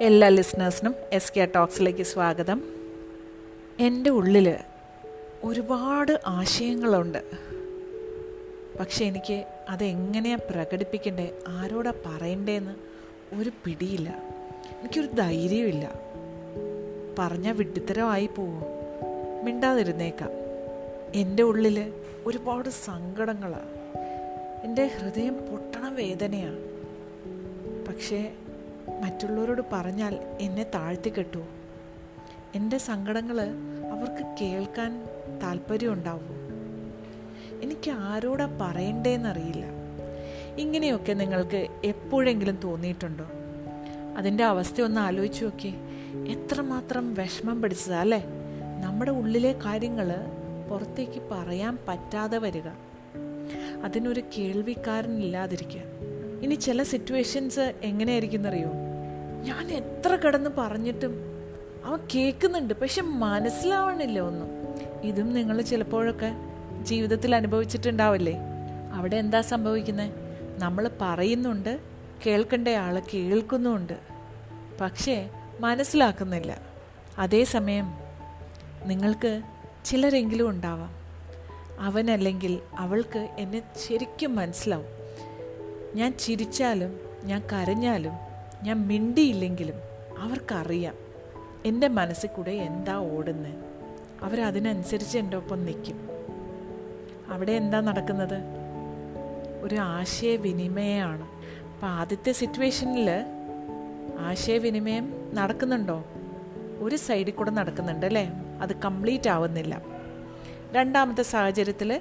എല്ലാ ലിസണേഴ്സിനും S K ടോക്സിലേക്ക് സ്വാഗതം. എന്റെ ഉള്ളിൽ ഒരുപാട് ആശയങ്ങളുണ്ട്. പക്ഷെ എനിക്ക് അതെങ്ങനെയാണ് പ്രകടിപ്പിക്കണ്ടേ ആരോടാ പറയണ്ടേന്ന് ഒരു പിടിയില്ല. എനിക്കൊരു ധൈര്യമില്ല പറഞ്ഞാൽ വിഡ്ഢിത്തരമായി പോവും. മിണ്ടാതിരുന്നേക്കാം. എന്റെ ഉള്ളിൽ ഒരുപാട് സങ്കടങ്ങളാണ് എന്റെ ഹൃദയം പൊട്ടണ വേദനയാണ് പക്ഷേ മറ്റുള്ളവരോട് പറഞ്ഞാൽ എന്നെ താഴ്ത്തി കെട്ടുമോ എന്റെ സങ്കടങ്ങൾ അവർക്ക് കേൾക്കാൻ താല്പര്യം ഉണ്ടാവുമോ എനിക്ക് ആരോടാ പറയണ്ടേന്നറിയില്ല. ഇങ്ങനെയൊക്കെ നിങ്ങൾക്ക് എപ്പോഴെങ്കിലും തോന്നിയിട്ടുണ്ടോ? അതിന്റെ അവസ്ഥ ഒന്ന് ആലോചിച്ച് നോക്കി. എത്രമാത്രം വിഷമം പിടിച്ചതാ അല്ലേ? നമ്മുടെ ഉള്ളിലെ കാര്യങ്ങൾ പുറത്തേക്ക് പറയാൻ പറ്റാതെ വരിക. അതിനൊരു കേൾവിക്കാരനില്ലാതിരിക്കുക ഇനി ചില സിറ്റുവേഷൻസ് എങ്ങനെയായിരിക്കും അറിയോ ഞാൻ എത്ര കിടന്ന് പറഞ്ഞിട്ടും അവൻ കേൾക്കുന്നുണ്ട് പക്ഷെ മനസ്സിലാവണില്ല ഒന്നും. ഇതും നിങ്ങൾ ചിലപ്പോഴൊക്കെ ജീവിതത്തിൽ അനുഭവിച്ചിട്ടുണ്ടാവില്ലേ? അവിടെ എന്താ സംഭവിക്കുന്നത് നമ്മൾ പറയുന്നുണ്ട് കേൾക്കേണ്ട ആൾ കേൾക്കുന്നുമുണ്ട് പക്ഷേ മനസ്സിലാക്കുന്നില്ല. അതേസമയം നിങ്ങൾക്ക് ചിലരെങ്കിലും ഉണ്ടാവാം. അവനല്ലെങ്കിൽ അവൾക്ക് എന്നെ ശരിക്കും മനസ്സിലാവും. ഞാൻ ചിരിച്ചാലും ഞാൻ കരഞ്ഞാലും ഞാൻ മിണ്ടിയില്ലെങ്കിലും അവർക്കറിയാം എന്റെ മനസ്സിൽ കൂടെ എന്താ ഓടുന്നത് അവരതിനനുസരിച്ച് എന്റെ ഒപ്പം നിൽക്കും അവിടെ എന്താ നടക്കുന്നത്? ഒരു ആശയവിനിമയമാണ് അപ്പം ആദ്യത്തെ സിറ്റുവേഷനിൽ ആശയവിനിമയം നടക്കുന്നുണ്ടോ? ഒരു സൈഡിൽ കൂടെ നടക്കുന്നുണ്ട് അല്ലേ? അത് കംപ്ലീറ്റ് ആവുന്നില്ല. രണ്ടാമത്തെ സാഹചര്യത്തിൽ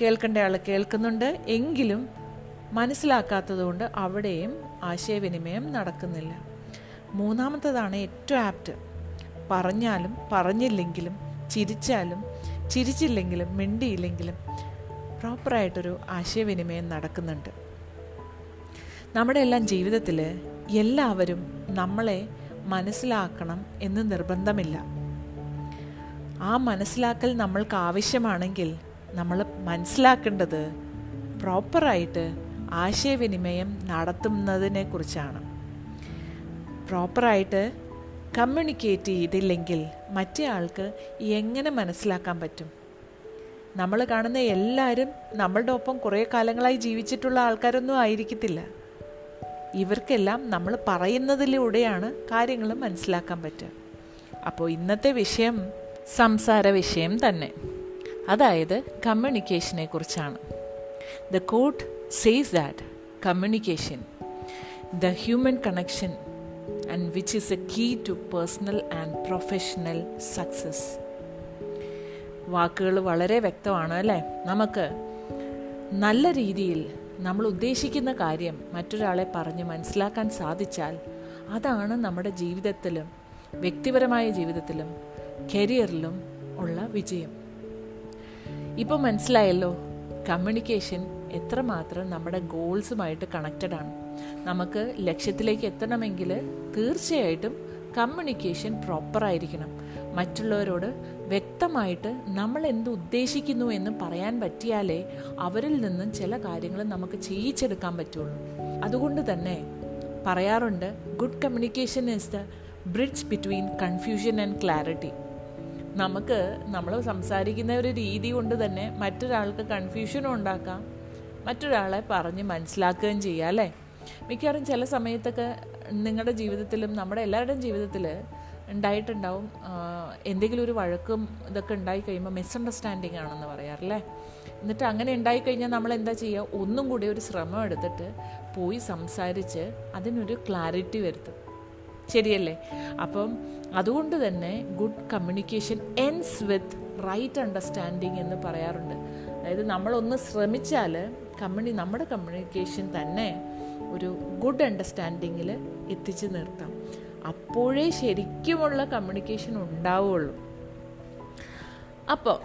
കേൾക്കേണ്ട ആൾ കേൾക്കുന്നുണ്ട് എങ്കിലും മനസ്സിലാക്കാത്തതുകൊണ്ട് അവിടെയും ആശയവിനിമയം നടക്കുന്നില്ല. മൂന്നാമത്തതാണ് ഏറ്റവും ആപ്റ്റ്. പറഞ്ഞാലും പറഞ്ഞില്ലെങ്കിലും ചിരിച്ചാലും ചിരിച്ചില്ലെങ്കിലും മിണ്ടിയില്ലെങ്കിലും പ്രോപ്പറായിട്ടൊരു ആശയവിനിമയം നടക്കുന്നുണ്ട്. നമ്മുടെ എല്ലാം ജീവിതത്തിൽ എല്ലാവരും നമ്മളെ മനസ്സിലാക്കണം എന്ന് നിർബന്ധമില്ല. ആ മനസ്സിലാക്കൽ നമ്മൾക്ക് ആവശ്യമാണെങ്കിൽ നമ്മൾ മനസ്സിലാക്കേണ്ടത് പ്രോപ്പറായിട്ട് ആശയവിനിമയം നടത്തുന്നതിനെക്കുറിച്ചാണ്. പ്രോപ്പറായിട്ട് കമ്മ്യൂണിക്കേറ്റ് ചെയ്തില്ലെങ്കിൽ മറ്റേ ആൾക്ക് എങ്ങനെ മനസ്സിലാക്കാൻ പറ്റും? നമ്മൾ കാണുന്ന എല്ലാവരും നമ്മളുടെ ഒപ്പം കുറേ കാലങ്ങളായി ജീവിച്ചിട്ടുള്ള ആൾക്കാരൊന്നും ആയിരിക്കത്തില്ല. ഇവർക്കെല്ലാം നമ്മൾ പറയുന്നതിലൂടെയാണ് കാര്യങ്ങൾ മനസ്സിലാക്കാൻ പറ്റുക. അപ്പോൾ ഇന്നത്തെ വിഷയം സംസാര വിഷയം തന്നെ. അതായത് കമ്മ്യൂണിക്കേഷനെ കുറിച്ചാണ് the quote says that communication the human connection and which is a key to personal and professional success വാക്കുകൾ വളരെ വ്യക്തമാണ് അല്ലേ? നമുക്ക് നല്ല രീതിയിൽ നമ്മൾ ഉദ്ദേശിക്കുന്ന കാര്യം മറ്റൊരാളെ പറഞ്ഞ് മനസ്സിലാക്കാൻ സാധിച്ചാൽ അതാണ് നമ്മുടെ ജീവിതത്തിലും വ്യക്തിപരമായ ജീവിതത്തിലും കരിയറിലും ഉള്ള വിജയം. ഇപ്പോൾ മനസ്സിലായല്ലോ കമ്മ്യൂണിക്കേഷൻ എത്രമാത്രം നമ്മുടെ ഗോൾസുമായിട്ട് കണക്റ്റഡ് ആണ്. നമുക്ക് ലക്ഷ്യത്തിലേക്ക് എത്തണമെങ്കിൽ തീർച്ചയായിട്ടും കമ്മ്യൂണിക്കേഷൻ പ്രോപ്പറായിരിക്കണം മറ്റുള്ളവരോട് വ്യക്തമായിട്ട് നമ്മൾ എന്ത് ഉദ്ദേശിക്കുന്നു എന്ന് പറയാൻ പറ്റിയാലേ അവരിൽ നിന്നും ചില കാര്യങ്ങൾ നമുക്ക് ചെയ്യിച്ചെടുക്കാൻ പറ്റുള്ളൂ. അതുകൊണ്ട് തന്നെ പറയാറുണ്ട് good communication is the bridge between confusion and clarity നമുക്ക് നമ്മൾ സംസാരിക്കുന്ന ഒരു രീതി കൊണ്ട് തന്നെ മറ്റൊരാൾക്ക് കൺഫ്യൂഷനും ഉണ്ടാക്കാം. മറ്റൊരാളെ പറഞ്ഞ് മനസ്സിലാക്കുകയും ചെയ്യുക അല്ലേ? മിക്കവാറും ചില സമയത്തൊക്കെ നിങ്ങളുടെ ജീവിതത്തിലും നമ്മുടെ എല്ലാവരുടെയും ജീവിതത്തിൽ ഉണ്ടായിട്ടുണ്ടാവും എന്തെങ്കിലും ഒരു വഴക്കും ഇതൊക്കെ ഉണ്ടായി കഴിയുമ്പോൾ മിസ്അണ്ടർസ്റ്റാൻഡിങ് ആണെന്ന് പറയാറല്ലേ എന്നിട്ട് അങ്ങനെ ഉണ്ടായിക്കഴിഞ്ഞാൽ നമ്മൾ എന്താ ചെയ്യുക? ഒന്നും കൂടി ഒരു ശ്രമം എടുത്തിട്ട് പോയി സംസാരിച്ച് അതിനൊരു ക്ലാരിറ്റി വരുത്തും. ശരിയല്ലേ? അപ്പം അതുകൊണ്ട് തന്നെ good communication ends with right understanding എന്ന് പറയാറുണ്ട്. അതായത് നമ്മളൊന്ന് ശ്രമിച്ചാൽ കമ്മ്യൂണി നമ്മുടെ കമ്മ്യൂണിക്കേഷൻ തന്നെ ഒരു ഗുഡ് അണ്ടർസ്റ്റാൻഡിങ്ങിൽ എത്തിച്ചു നിർത്താം. അപ്പോഴേ ശരിക്കുമുള്ള കമ്മ്യൂണിക്കേഷൻ ഉണ്ടാവുള്ളൂ. അപ്പോൾ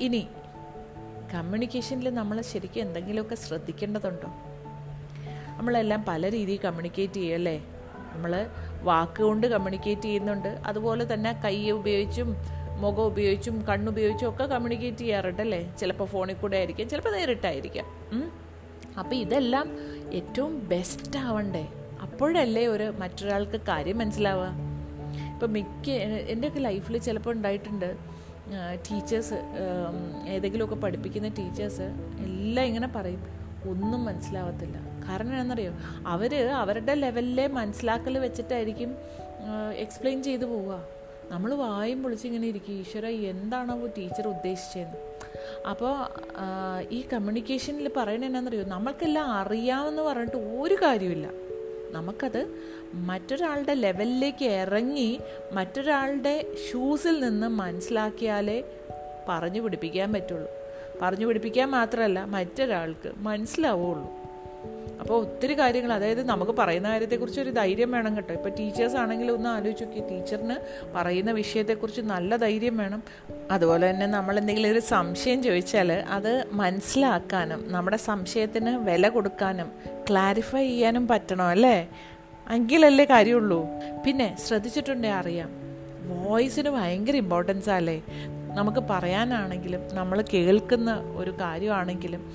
ഇനി കമ്മ്യൂണിക്കേഷനിൽ നമ്മൾ ശരിക്കും എന്തെങ്കിലുമൊക്കെ ശ്രദ്ധിക്കേണ്ടതുണ്ടോ? നമ്മളെല്ലാം പല രീതിയിൽ കമ്മ്യൂണിക്കേറ്റ് ചെയ്യല്ലേ? നമ്മൾ വാക്കുകൊണ്ട് കമ്മ്യൂണിക്കേറ്റ് ചെയ്യുന്നുണ്ട്. അതുപോലെ തന്നെ കൈ ഉപയോഗിച്ചും മുഖം ഉപയോഗിച്ചും കണ്ണുപയോഗിച്ചും ഒക്കെ കമ്മ്യൂണിക്കേറ്റ് ചെയ്യാറുണ്ട് അല്ലേ? ചിലപ്പോൾ ഫോണിൽ കൂടെ ആയിരിക്കാം ചിലപ്പോൾ നേരിട്ടായിരിക്കാം. അപ്പം ഇതെല്ലാം ഏറ്റവും ബെസ്റ്റ് ആവണ്ടേ? അപ്പോഴല്ലേ ഒരു മറ്റൊരാൾക്ക് കാര്യം മനസ്സിലാവുക. ഇപ്പം മിക്ക എന്റെയൊക്കെ ലൈഫിൽ ചിലപ്പോൾ ഉണ്ടായിട്ടുണ്ട്. ടീച്ചേഴ്സ് ഏതെങ്കിലുമൊക്കെ പഠിപ്പിക്കുന്ന ടീച്ചേഴ്സ് എല്ലാം ഇങ്ങനെ പറയും. ഒന്നും മനസ്സിലാവത്തില്ല. കാരണം എന്താണെന്നറിയോ? അവർ അവരുടെ ലെവലിലെ മനസ്സിലാക്കൽ വെച്ചിട്ടായിരിക്കും എക്സ്പ്ലെയിൻ ചെയ്തു പോവുക. നമ്മൾ വായും പൊളിച്ചിങ്ങനെ ഇരിക്കും ഈശ്വര എന്താണോ ടീച്ചർ ഉദ്ദേശിച്ചതെന്ന് അപ്പോൾ ഈ കമ്മ്യൂണിക്കേഷനിൽ പറയുന്നത് എന്നാണെന്നറിയോ നമ്മൾക്കെല്ലാം അറിയാമെന്ന് പറഞ്ഞിട്ട് ഒരു കാര്യമില്ല നമുക്കത് മറ്റൊരാളുടെ ലെവലിലേക്ക് ഇറങ്ങി മറ്റൊരാളുടെ ഷൂസിൽ നിന്ന് മനസ്സിലാക്കിയാലേ പറഞ്ഞു പിടിപ്പിക്കാൻ പറ്റുള്ളൂ. പറഞ്ഞു പിടിപ്പിക്കാൻ മാത്രമല്ല മറ്റൊരാൾക്ക് മനസ്സിലാവുള്ളൂ. അപ്പോൾ ഒത്തിരി കാര്യങ്ങൾ അതായത് നമുക്ക് പറയുന്ന കാര്യത്തെക്കുറിച്ച് ഒരു ധൈര്യം വേണം കേട്ടോ. ഇപ്പോൾ ടീച്ചേഴ്സ് ആണെങ്കിൽ ഒന്ന് ആലോചിച്ച് നോക്കി ടീച്ചറിന് പറയുന്ന വിഷയത്തെക്കുറിച്ച് നല്ല ധൈര്യം വേണം. അതുപോലെ തന്നെ നമ്മൾ എന്തെങ്കിലും ഒരു സംശയം ചോദിച്ചാൽ അത് മനസ്സിലാക്കാനും നമ്മുടെ സംശയത്തിന് വില കൊടുക്കാനും ക്ലാരിഫൈ ചെയ്യാനും പറ്റണം അല്ലേ? എങ്കിലല്ലേ കാര്യമുള്ളൂ. പിന്നെ ശ്രദ്ധിച്ചിട്ടുണ്ടേ അറിയാം വോയിസിന് ഭയങ്കര ഇമ്പോർട്ടൻസ് അല്ലേ? നമുക്ക് പറയാനാണെങ്കിലും നമ്മൾ കേൾക്കുന്ന ഒരു കാര്യമാണെങ്കിലും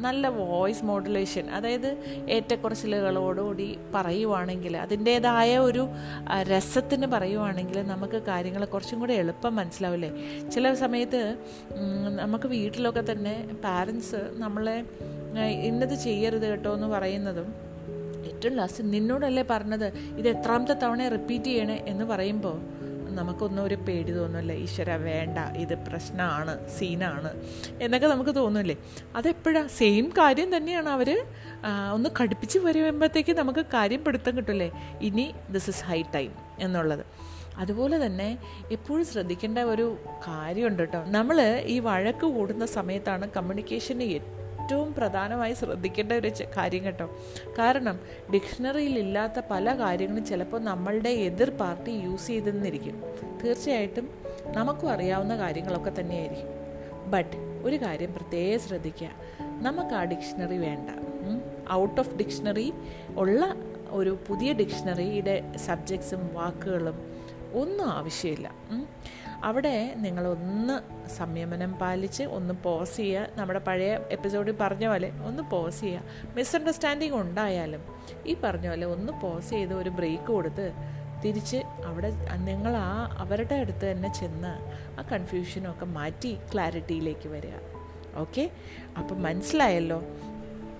നല്ല വോയിസ് മോഡുലേഷൻ അതായത് ഏറ്റക്കുറച്ചിലുകളോടുകൂടി പറയുവാണെങ്കിൽ അതിന്റേതായ ഒരു രസത്തിന് പറയുവാണെങ്കിൽ നമുക്ക് കാര്യങ്ങൾ കുറച്ചും കൂടെ എളുപ്പം മനസ്സിലാവില്ലേ? ചില സമയത്ത് നമുക്ക് വീട്ടിലൊക്കെ തന്നെ പാരൻസ് നമ്മളെ ഇന്നത് ചെയ്യരുത് കേട്ടോ എന്ന് പറയുന്നതും ഏറ്റവും ലാസ്റ്റ് നിന്നോടല്ലേ പറഞ്ഞത് ഇത് എത്രാമത്തെ തവണ റിപ്പീറ്റ് ചെയ്യണേ എന്ന് പറയുമ്പോൾ നമുക്കൊന്നും ഒരു പേടി തോന്നില്ല ഈശ്വര വേണ്ട ഇത് പ്രശ്നമാണ് സീനാണ് എന്നൊക്കെ നമുക്ക് തോന്നില്ലേ അതെപ്പോഴാണ് സെയിം കാര്യം തന്നെയാണ് അവർ ഒന്ന് കടുപ്പിച്ച് വരുമ്പോഴത്തേക്ക് നമുക്ക് കാര്യം പിടുത്തം കിട്ടില്ലേ ഇനി ദിസ് ഇസ് ഹൈ ടൈം എന്നുള്ളത്. അതുപോലെ തന്നെ എപ്പോഴും ശ്രദ്ധിക്കേണ്ട ഒരു കാര്യമുണ്ട് കേട്ടോ. നമ്മൾ ഈ വഴക്ക് കൂടുന്ന സമയത്താണ് കമ്മ്യൂണിക്കേഷന് ഏറ്റവും പ്രധാനമായി ശ്രദ്ധിക്കേണ്ട ഒരു കാര്യം കേട്ടോ. കാരണം ഡിക്ഷണറിയിൽ ഇല്ലാത്ത പല കാര്യങ്ങളും ചിലപ്പോൾ നമ്മളുടെ എതിർ പാർട്ടി യൂസ് ചെയ്തെന്നിരിക്കും. തീർച്ചയായിട്ടും നമുക്കും അറിയാവുന്ന കാര്യങ്ങളൊക്കെ തന്നെയായിരിക്കും. ബട്ട് ഒരു കാര്യം പ്രത്യേകം ശ്രദ്ധിക്കുക. നമുക്ക് ആ ഡിക്ഷണറി വേണ്ട. ഔട്ട് ഓഫ് ഡിക്ഷണറി ഉള്ള ഒരു പുതിയ ഡിക്ഷണറിയുടെ സബ്ജക്ട്സും വാക്കുകളും ഒന്നും ആവശ്യമില്ല. അവിടെ നിങ്ങളൊന്ന് സംയമനം പാലിച്ച് ഒന്ന് പോസ് ചെയ്യുക. നമ്മുടെ പഴയ എപ്പിസോഡിൽ പറഞ്ഞ പോലെ ഒന്ന് പോസ് ചെയ്യുക. മിസ്അണ്ടർസ്റ്റാൻഡിങ് ഉണ്ടായാലും ഈ പറഞ്ഞ പോലെ ഒന്ന് പോസ് ചെയ്ത് ഒരു ബ്രേക്ക് കൊടുത്ത് തിരിച്ച് അവിടെ നിങ്ങൾ ആ അവരുടെ അടുത്ത് തന്നെ ചെന്ന് ആ കൺഫ്യൂഷനൊക്കെ മാറ്റി ക്ലാരിറ്റിയിലേക്ക് വരിക. ഓക്കെ അപ്പം മനസ്സിലായല്ലോ?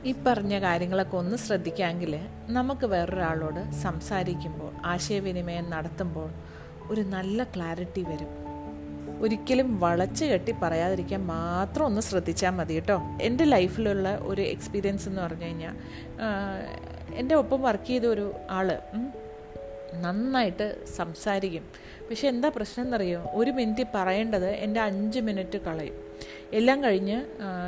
ഈ പറഞ്ഞ കാര്യങ്ങളൊക്കെ ഒന്ന് ശ്രദ്ധിക്കാമെങ്കിൽ നമുക്ക് വേറൊരാളോട് സംസാരിക്കുമ്പോൾ ആശയവിനിമയം നടത്തുമ്പോൾ ഒരു നല്ല ക്ലാരിറ്റി വരും. ഒരിക്കലും വളച്ച് കെട്ടി പറയാതിരിക്കാൻ മാത്രം ഒന്ന് ശ്രദ്ധിച്ചാൽ മതി കേട്ടോ. എന്റെ ലൈഫിലുള്ള ഒരു എക്സ്പീരിയൻസ് എന്ന് പറഞ്ഞു കഴിഞ്ഞാൽ എന്റെ ഒപ്പം വർക്ക് ചെയ്ത ഒരു ആൾ നന്നായിട്ട് സംസാരിക്കും. പക്ഷെ എന്താ പ്രശ്നം എന്നറിയോ? ഒരു മിനിറ്റ് പറയേണ്ടത് എന്റെ അഞ്ച് മിനിറ്റ് കളയും. എല്ലാം കഴിഞ്ഞ്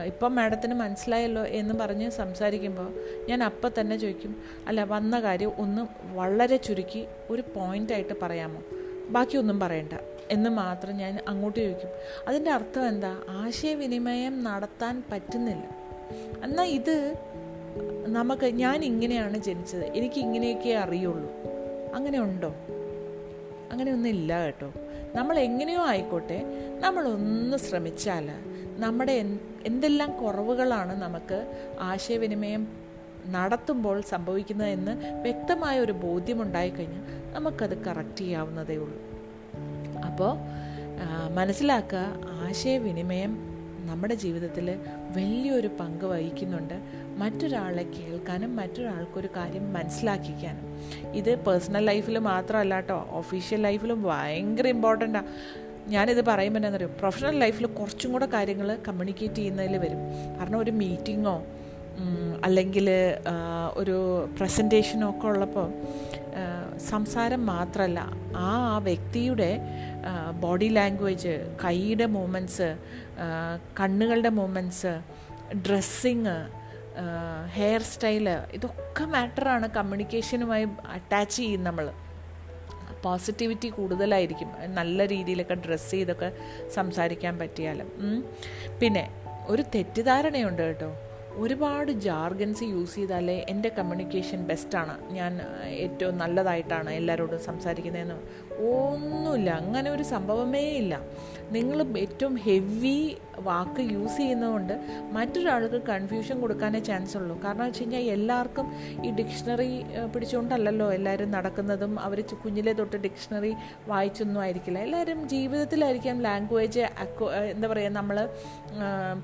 ഇപ്പം മാഡത്തിന് മനസ്സിലായല്ലോ എന്ന് പറഞ്ഞ് സംസാരിക്കുമ്പോൾ ഞാൻ അപ്പം തന്നെ ചോദിക്കും അല്ല വന്ന കാര്യം ഒന്ന് വളരെ ചുരുക്കി ഒരു പോയിന്റായിട്ട് പറയാമോ? ബാക്കിയൊന്നും പറയണ്ട എന്ന് മാത്രം ഞാൻ അങ്ങോട്ട് ചോദിക്കും. അതിന്റെ അർത്ഥം എന്താ? ആശയവിനിമയം നടത്താൻ പറ്റുന്നില്ല. എന്നാൽ ഇത് നമുക്ക് ഞാൻ ഇങ്ങനെയാണ് ജനിച്ചത്. എനിക്ക് ഇങ്ങനെയൊക്കെ അറിയുള്ളൂ. അങ്ങനെ ഉണ്ടോ? അങ്ങനെയൊന്നും ഇല്ല കേട്ടോ. നമ്മൾ എങ്ങനെയോ ആയിക്കോട്ടെ. നമ്മളൊന്ന് ശ്രമിച്ചാൽ നമ്മുടെ എന്തെല്ലാം കുറവുകളാണ് നമുക്ക് ആശയവിനിമയം നടത്തുമ്പോൾ സംഭവിക്കുന്നതെന്ന് വ്യക്തമായ ഒരു ബോധ്യമുണ്ടായിക്കഴിഞ്ഞാൽ നമുക്കത് കറക്റ്റ് ചെയ്യാവുന്നതേ ഉള്ളൂ. അപ്പോൾ മനസ്സിലാക്കുക ആശയവിനിമയം നമ്മുടെ ജീവിതത്തിൽ വലിയൊരു പങ്ക് വഹിക്കുന്നുണ്ട്. മറ്റൊരാളെ കേൾക്കാനും മറ്റൊരാൾക്കൊരു കാര്യം മനസ്സിലാക്കിക്കാനും. ഇത് പേഴ്സണൽ ലൈഫിൽ മാത്രമല്ല കേട്ടോ ഒഫീഷ്യൽ ലൈഫിലും ഭയങ്കര ഇമ്പോർട്ടന്റാണ് ഞാനിത് പറയുമ്പോൾ എന്താ പറയുക പ്രൊഫഷണൽ ലൈഫിൽ കുറച്ചും കൂടെ കാര്യങ്ങൾ കമ്മ്യൂണിക്കേറ്റ് ചെയ്യുന്നതിൽ വരും. കാരണം ഒരു മീറ്റിങ്ങോ അല്ലെങ്കിൽ ഒരു പ്രസന്റേഷനൊക്കെ ഉള്ളപ്പോൾ സംസാരം മാത്രമല്ല ആ ആ വ്യക്തിയുടെ ബോഡി ലാംഗ്വേജ് കൈയുടെ മൂമെന്റ്സ് കണ്ണുകളുടെ മൂമെന്റ്സ് ഡ്രസ്സിങ് ഹെയർ സ്റ്റൈൽ ഇതൊക്കെ മാറ്ററാണ് കമ്മ്യൂണിക്കേഷനുമായി അറ്റാച്ച് ചെയ്യും നമ്മൾ. പോസിറ്റിവിറ്റി കൂടുതലായിരിക്കും. നല്ല രീതിയിലൊക്കെ ഡ്രസ്സ് ചെയ്തൊക്കെ സംസാരിക്കാൻ പറ്റിയാലും. പിന്നെ ഒരു തെറ്റിദ്ധാരണയുണ്ട് കേട്ടോ. ഒരുപാട് ജാർഗൻസ് യൂസ് ചെയ്താലേ എന്റെ കമ്മ്യൂണിക്കേഷൻ ബെസ്റ്റാണ്. ഞാൻ ഏറ്റവും നല്ലതായിട്ടാണ് എല്ലാവരോടും സംസാരിക്കുന്നതെന്ന്. ഒന്നുമില്ല അങ്ങനെ ഒരു സംഭവമേ ഇല്ല. നിങ്ങൾ ഏറ്റവും ഹെവി വാക്ക് യൂസ് ചെയ്യുന്നതുകൊണ്ട് മറ്റൊരാൾക്ക് കൺഫ്യൂഷൻ കൊടുക്കാനേ ചാൻസ് ഉള്ളൂ. കാരണം വെച്ച് കഴിഞ്ഞാൽ എല്ലാവർക്കും ഈ ഡിക്ഷണറി പിടിച്ചുകൊണ്ടല്ലല്ലോ എല്ലാവരും നടക്കുന്നതും. അവർ കുഞ്ഞിലെ തൊട്ട് ഡിക്ഷണറി വായിച്ചൊന്നും ആയിരിക്കില്ല. എല്ലാവരും ജീവിതത്തിലായിരിക്കാം ലാംഗ്വേജ് എന്താ പറയുക നമ്മൾ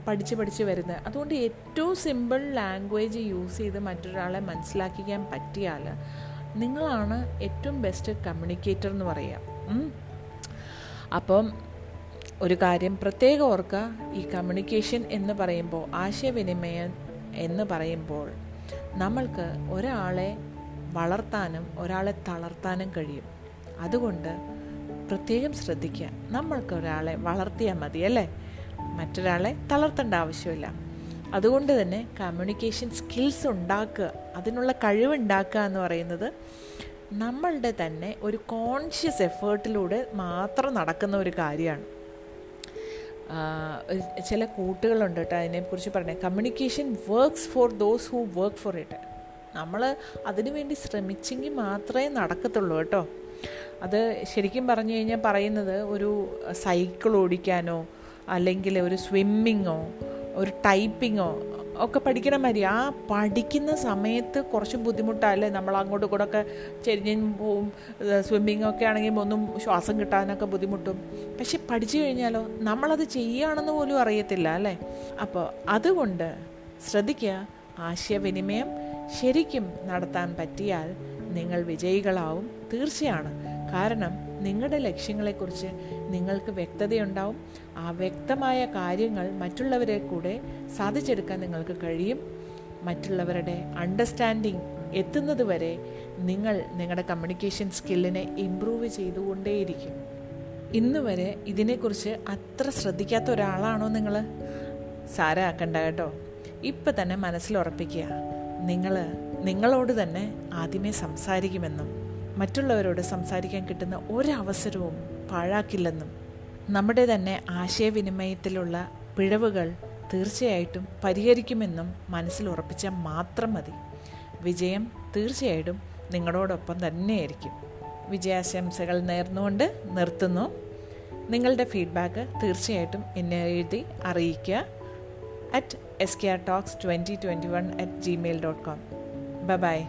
പഠിച്ച് പഠിച്ച് വരുന്നത്. അതുകൊണ്ട് ഏറ്റവും സിമ്പിൾ ലാംഗ്വേജ് യൂസ് ചെയ്ത് മറ്റൊരാളെ മനസ്സിലാക്കിക്കാൻ പറ്റിയാൽ നിങ്ങളാണ് ഏറ്റവും ബെസ്റ്റ് കമ്മ്യൂണിക്കേറ്റർ എന്ന് പറയുക അപ്പം ഒരു കാര്യം പ്രത്യേകം ഓർക്കുക ഈ കമ്മ്യൂണിക്കേഷൻ എന്ന് പറയുമ്പോൾ ആശയവിനിമയം എന്ന് പറയുമ്പോൾ നമ്മൾക്ക് ഒരാളെ വളർത്താനും ഒരാളെ തളർത്താനും കഴിയും. അതുകൊണ്ട് പ്രത്യേകം ശ്രദ്ധിക്കുക. നമ്മൾക്ക് ഒരാളെ വളർത്തിയാൽ മതി അല്ലേ? മറ്റൊരാളെ തളർത്തേണ്ട ആവശ്യമില്ല. അതുകൊണ്ട് തന്നെ കമ്മ്യൂണിക്കേഷൻ സ്കിൽസ് ഉണ്ടാക്കുക അതിനുള്ള കഴിവുണ്ടാക്കുക എന്ന് പറയുന്നത് നമ്മളുടെ തന്നെ ഒരു കോൺഷ്യസ് എഫേർട്ടിലൂടെ മാത്രം നടക്കുന്ന ഒരു കാര്യമാണ്. ചില കൂട്ടുകളുണ്ട് കേട്ടോ അതിനെക്കുറിച്ച് പറഞ്ഞത് communication works for those who work for it നമ്മൾ അതിനുവേണ്ടി ശ്രമിച്ചെങ്കിൽ മാത്രമേ നടക്കത്തുള്ളൂ കേട്ടോ. അത് ശരിക്കും പറഞ്ഞു കഴിഞ്ഞാൽ പറയുന്നത് ഒരു സൈക്കിൾ ഓടിക്കാനോ അല്ലെങ്കിൽ ഒരു സ്വിമ്മിങ്ങോ ഒരു ടൈപ്പിങ്ങോ ഒക്കെ പഠിക്കണ മാതിരി ആ പഠിക്കുന്ന സമയത്ത് കുറച്ച് ബുദ്ധിമുട്ടല്ലേ? നമ്മൾ അങ്ങോട്ടും ഒക്കെ ചെരിഞ്ഞും പോവും സ്വിമ്മിങ് ഒക്കെ ആണെങ്കിൽ ഒന്നും ശ്വാസം കിട്ടാനൊക്കെ ബുദ്ധിമുട്ടും. പക്ഷെ പഠിച്ചു കഴിഞ്ഞാലോ? നമ്മളത് ചെയ്യുകയാണെന്ന് പോലും അറിയത്തില്ല അല്ലേ? അപ്പോൾ അതുകൊണ്ട് ശ്രദ്ധിക്കുക ആശയവിനിമയം ശരിക്കും നടത്താൻ പറ്റിയാൽ നിങ്ങൾ വിജയികളാവും തീർച്ചയാണ്. കാരണം നിങ്ങളുടെ ലക്ഷ്യങ്ങളെക്കുറിച്ച് നിങ്ങൾക്ക് വ്യക്തതയുണ്ടാവും. ആ വ്യക്തമായ കാര്യങ്ങൾ മറ്റുള്ളവരെ കൂടെ സാധിച്ചെടുക്കാൻ നിങ്ങൾക്ക് കഴിയും. മറ്റുള്ളവരുടെ അണ്ടർസ്റ്റാൻഡിങ് എത്തുന്നത് വരെ നിങ്ങൾ നിങ്ങളുടെ കമ്മ്യൂണിക്കേഷൻ സ്കില്ലിനെ ഇമ്പ്രൂവ് ചെയ്തുകൊണ്ടേയിരിക്കും. ഇന്ന് വരെ ഇതിനെക്കുറിച്ച് അത്ര ശ്രദ്ധിക്കാത്ത ഒരാളാണോ നിങ്ങൾ സാരാക്കണ്ട കേട്ടോ. ഇപ്പം തന്നെ മനസ്സിലുറപ്പിക്കുക നിങ്ങൾ നിങ്ങളോട് തന്നെ ആദ്യമേ സംസാരിക്കുമെന്നും മറ്റുള്ളവരോട് സംസാരിക്കാൻ കിട്ടുന്ന ഒരവസരവും പാഴാക്കില്ലെന്നും നമ്മുടെ തന്നെ ആശയവിനിമയത്തിലുള്ള പിഴവുകൾ തീർച്ചയായിട്ടും പരിഹരിക്കുമെന്നും മനസ്സിൽ ഉറപ്പിച്ചാൽ മാത്രം മതി. വിജയം തീർച്ചയായിട്ടും നിങ്ങളോടൊപ്പം തന്നെയായിരിക്കും. വിജയാശംസകൾ നേർന്നുകൊണ്ട് നിർത്തുന്നു. നിങ്ങളുടെ ഫീഡ്ബാക്ക് തീർച്ചയായിട്ടും എന്നെ എഴുതി അറിയിക്കുക. At S K R talks twenty twenty one at Gmail dot com bye